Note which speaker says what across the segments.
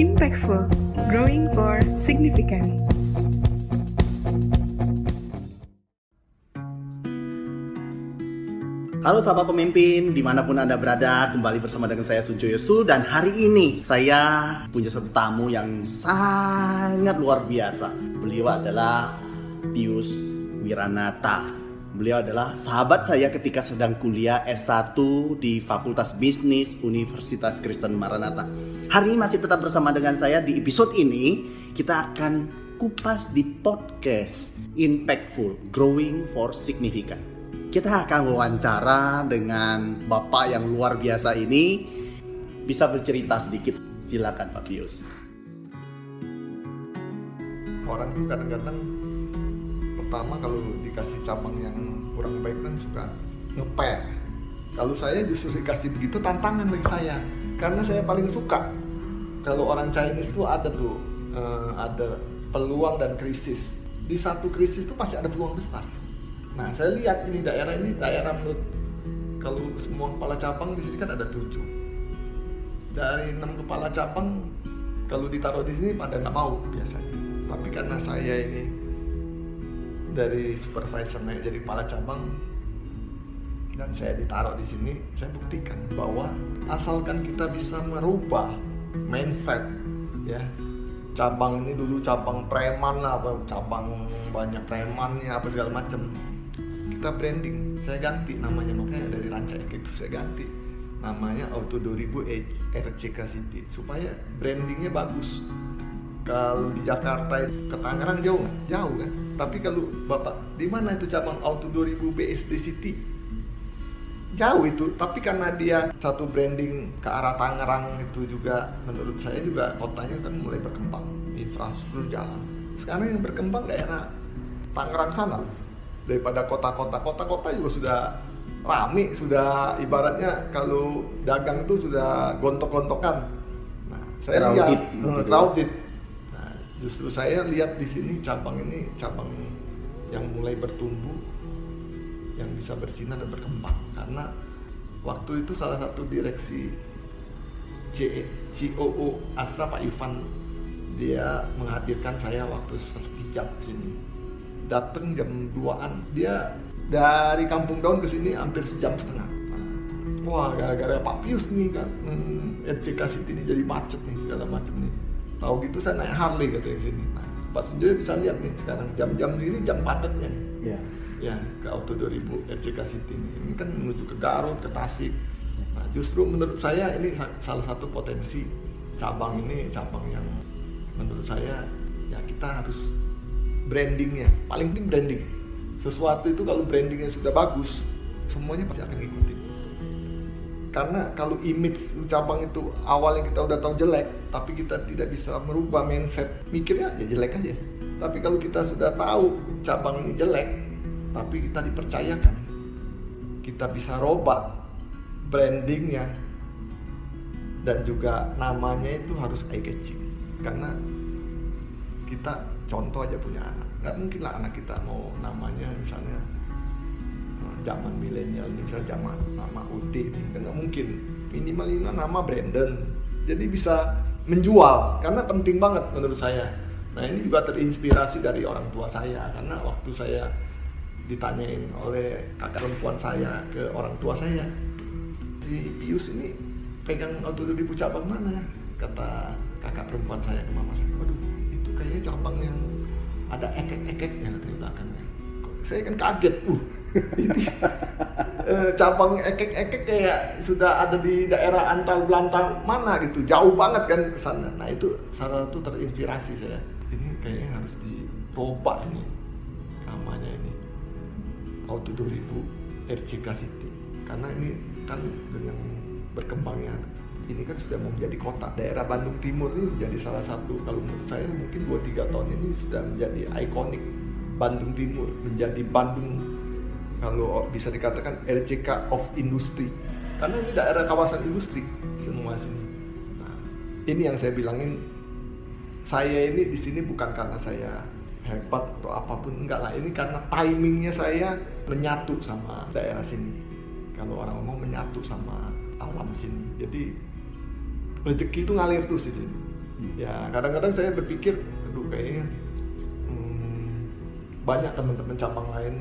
Speaker 1: Impactful, growing for significance.
Speaker 2: Halo sahabat pemimpin, di mana pun Anda berada, kembali bersama dengan saya Sunjo Yosu Dan hari ini saya punya satu tamu yang sangat luar biasa Beliau adalah Pius Wiranata Beliau adalah sahabat saya ketika sedang kuliah S1 di Fakultas Bisnis Universitas Kristen Maranatha Hari ini masih tetap bersama dengan saya di episode ini Kita akan kupas di podcast Impactful, Growing for Significant kita akan wawancara dengan Bapak yang luar biasa ini. Bisa bercerita sedikit? Silakan Pak Pius.
Speaker 3: Orang tuh kadang-kadang pertama kalau dikasih cabang yang kurang baik kan suka ngepel. Kalau saya justru dikasih begitu tantangan bagi saya, karena saya paling suka. Kalau orang Chinese tuh ada tuh eh, ada peluang dan krisis. Di satu krisis tuh pasti ada peluang besar Nah, saya lihat ini daerah ini daerah menurut kalau semua kepala cabang di sini kan ada tujuh. Dari enam kepala cabang kalau ditaruh di sini pada nggak mau biasanya. Tapi karena saya ini dari supervisor naik jadi kepala cabang dan saya ditaruh di sini, saya buktikan bahwa asalkan kita bisa merubah mindset ya. Cabang ini dulu cabang preman lah atau cabang banyak premannya apa segala macam kita branding saya ganti namanya. Makanya dari Ranca itu saya ganti namanya Auto 2000 RCK City. Supaya brandingnya bagus kalau di Jakarta ke Tangerang jauh nggak? Jauh kan? Tapi kalau bapak di mana itu cabang Auto 2000 BSD City? Jauh itu tapi karena dia satu branding ke arah Tangerang itu juga menurut saya juga kotanya kan mulai berkembang. Infrastruktur jalan. Sekarang yang berkembang daerah Tangerang sana. Daripada kota-kota kota-kota juga sudah rame sudah ibaratnya kalau dagang itu sudah gontok-gontokan. Nah saya
Speaker 2: crowded,
Speaker 3: lihat
Speaker 2: gitu.
Speaker 3: Justru saya lihat di sini cabang ini cabang yang mulai bertumbuh yang bisa bersinar dan berkembang. Karena waktu itu salah satu direksi COO Astra Pak Ivan dia menghadirkan saya waktu sertijab sini. Datang jam 2an dia dari kampung daun ke sini hampir sejam setengah. Wah gara-gara Pak Pius nih kan hmm, RCK City ini jadi macet nih segala macam nih tahu gitu saya naik Harley katanya sini. Nah, Pak Sunjoyo bisa lihat nih sekarang jam-jam sini jam padatnya
Speaker 2: Ya.
Speaker 3: ya ke Auto 2000 RCK City ini. ini kan menuju ke Garut ke Tasik. Nah justru menurut saya ini sa- salah satu potensi cabang ini cabang yang menurut saya ya kita harus brandingnya. Paling penting branding. Sesuatu itu kalau brandingnya sudah bagus semuanya pasti akan ngikutin karena kalau image cabang itu awalnya kita udah tahu jelek tapi kita tidak bisa merubah mindset. Mikirnya ya jelek aja. Tapi kalau kita sudah tahu cabang ini jelek tapi kita dipercayakan kita bisa robah brandingnya dan juga namanya itu harus eye catching karena kita contoh aja punya anak. Nggak mungkin lah anak kita mau namanya misalnya zaman milenial ini misalnya zaman nama ini kan nggak mungkin. Minimal ini nama Brandon. Jadi bisa menjual karena penting banget menurut saya. Nah ini juga terinspirasi dari orang tua saya karena waktu saya ditanyain oleh kakak perempuan saya ke orang tua saya si Pius ini pegang auto di cabang mana? Kata kakak perempuan saya ke mama saya. Waduh itu kayaknya cabang yang ada ekek-ekeknya di belakangnya saya kan kaget uh ini eh, cabang ekek-ekek kayak sudah ada di daerah antar belantang mana gitu. Jauh banget kan ke sana. Nah itu salah satu terinspirasi saya. Ini kayaknya harus dirubah ini namanya ini. Auto 2000 RCK City. Karena ini kan dengan berkembangnya ini kan sudah menjadi kota. Daerah Bandung Timur ini menjadi salah satu kalau menurut saya mungkin 2-3 tahun ini sudah menjadi ikonik Bandung Timur menjadi Bandung kalau bisa dikatakan RCK of industri. Karena ini daerah kawasan industri semua sini. Nah, ini yang saya bilangin saya ini di sini bukan karena saya hebat atau apa pun enggak lah. Ini karena timingnya saya menyatu sama daerah sini. Kalau orang ngomong menyatu sama alam sini. Jadi rezeki itu ngalir terus di sini. Ya kadang-kadang saya berpikir, aduh kayaknya hmm, banyak teman-teman cabang lain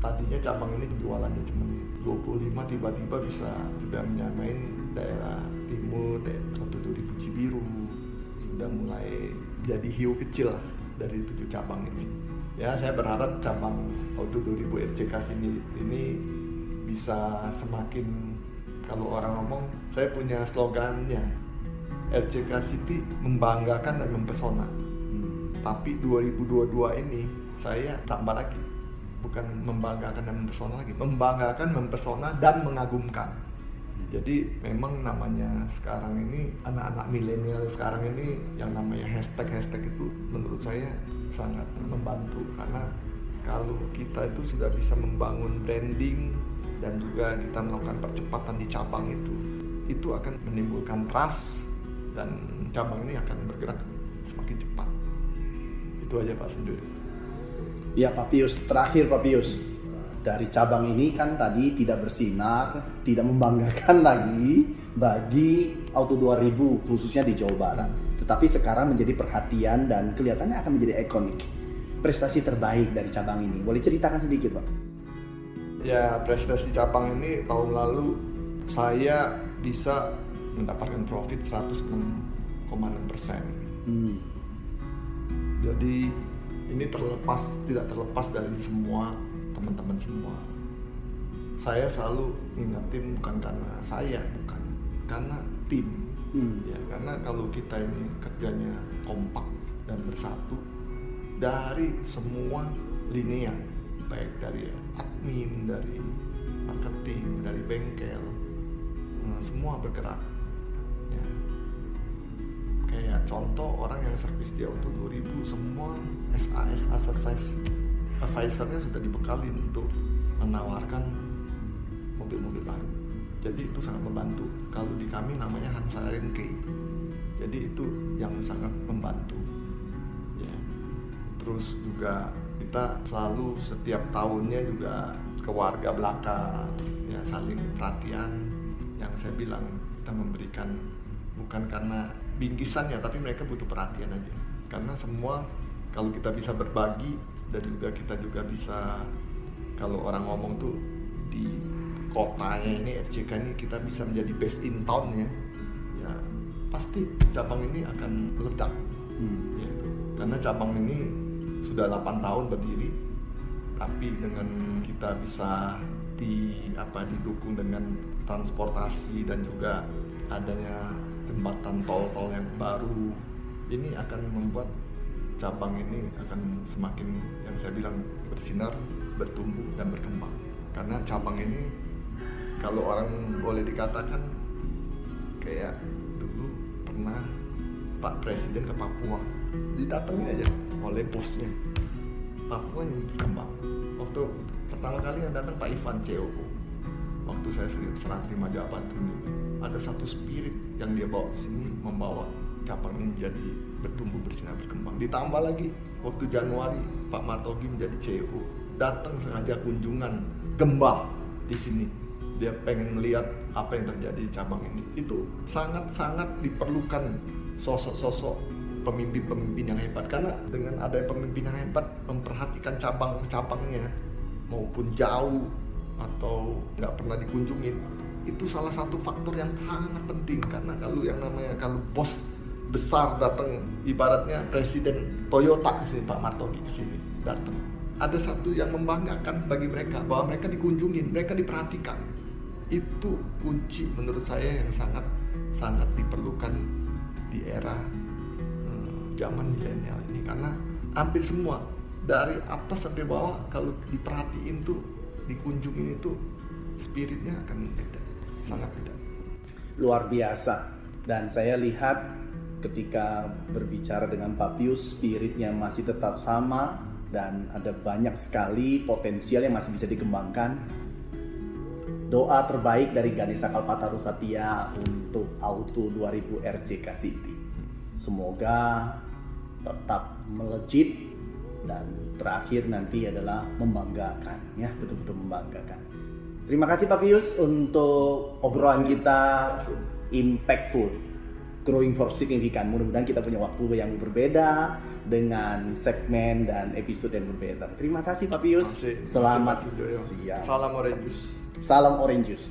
Speaker 3: tadinya cabang ini jualannya cuma 25 tiba-tiba bisa sudah menyamain daerah timur, daerah satu di Cibiru sudah mulai jadi hiu kecil lah dari tujuh cabang ini. Ya saya berharap cabang Auto 2000 RCK sini ini bisa semakin kalau orang ngomong saya punya slogannya RCK City membanggakan dan mempesona.
Speaker 2: Hmm.
Speaker 3: Tapi 2022 ini saya tambah lagi bukan membanggakan dan mempesona lagi, membanggakan, mempesona dan mengagumkan. Jadi memang namanya sekarang ini anak-anak milenial sekarang ini yang namanya hashtag hashtag itu menurut saya sangat membantu. Karena kalau kita itu sudah bisa membangun branding dan juga kita melakukan percepatan di cabang itu itu akan menimbulkan trust dan cabang ini akan bergerak semakin cepat. Itu aja Pak Sundur
Speaker 2: Ya Pak Pius, terakhir Pak Pius. Dari cabang ini kan tadi tidak bersinar, tidak membanggakan lagi bagi Auto 2000 khususnya di Jawa Barat. Tetapi sekarang menjadi perhatian dan kelihatannya akan menjadi ikonik. Prestasi terbaik dari cabang ini. Boleh ceritakan sedikit Pak?
Speaker 3: ya prestasi cabang ini tahun lalu saya bisa mendapatkan profit 106,6 persen
Speaker 2: Hmm.
Speaker 3: jadi ini terlepas tidak terlepas dari semua teman-teman semua saya selalu ingetin bukan karena saya bukan karena tim
Speaker 2: Hmm.
Speaker 3: ya karena kalau kita ini kerjanya kompak dan bersatu dari semua lini baik dari admin dari marketing dari bengkel eh, semua bergerak ya. kayak contoh orang yang servis di Auto 2000 semua SA SA service advisornya sudah dibekali untuk menawarkan mobil-mobil baru. Jadi itu sangat membantu. Kalau di kami namanya Hansa Renke jadi itu yang sangat membantu. Ya. Terus juga kita selalu setiap tahunnya juga ke warga belakang ya saling perhatian. Yang saya bilang kita memberikan bukan karena bingkisannya tapi mereka butuh perhatian aja. Karena semua kalau kita bisa berbagi dan juga kita juga bisa kalau orang ngomong tuh di kotanya ini RCK ini kita bisa menjadi best in town ya ya pasti cabang ini akan meledak
Speaker 2: Hmm.
Speaker 3: ya. karena cabang ini sudah 8 tahun berdiri tapi dengan kita bisa di apa didukung dengan transportasi dan juga adanya jembatan tol-tol yang baru ini akan membuat cabang ini akan semakin yang saya bilang bersinar, bertumbuh dan berkembang. Karena cabang ini kalau orang boleh dikatakan kayak dulu pernah Pak Presiden ke Papua didatengin aja oleh bosnya. Papua yang berkembang. Waktu pertama kali yang datang Pak Ivan CEO waktu saya serah terima jabatan ini ada satu spirit yang dia bawa sini membawa cabang ini menjadi bertumbuh bersinar berkembang. Ditambah lagi waktu Januari Pak Martogi menjadi CEO datang sengaja kunjungan gembah di sini. Dia pengen melihat apa yang terjadi di cabang ini. Itu sangat-sangat diperlukan sosok-sosok pemimpin-pemimpin yang hebat. Karena dengan ada pemimpin yang hebat memperhatikan cabang-cabangnya maupun jauh atau nggak pernah dikunjungin itu salah satu faktor yang sangat penting. Karena kalau yang namanya kalau bos besar datang ibaratnya presiden Toyota ke sini Pak Martogi ke sini datang ada satu yang membanggakan bagi mereka bahwa mereka dikunjungin mereka diperhatikan. Itu kunci menurut saya yang sangat sangat diperlukan di era hmm, zaman milenial ini. Karena hampir semua dari atas sampai bawah kalau diperhatiin tuh dikunjungin itu spiritnya akan beda sangat beda.
Speaker 2: Luar biasa. Dan saya lihat ketika berbicara dengan Pak Pius spiritnya masih tetap sama dan ada banyak sekali potensial yang masih bisa dikembangkan. Doa terbaik dari Ganesha Kalpataru Satya untuk Auto 2000 RCK City. Semoga tetap melejit dan terakhir nanti adalah membanggakan ya betul-betul membanggakan. Terima kasih Pak Pius untuk obrolan kita impactful Growing for Significant. Mudah-mudahan kita punya waktu yang berbeda dengan segmen dan episode yang berbeda. Terima kasih Pak Pius.
Speaker 3: Masih-
Speaker 2: Selamat
Speaker 3: masih Sujoyo.
Speaker 2: siang.
Speaker 3: Salam Orange Juice.
Speaker 2: Salam Orange Juice.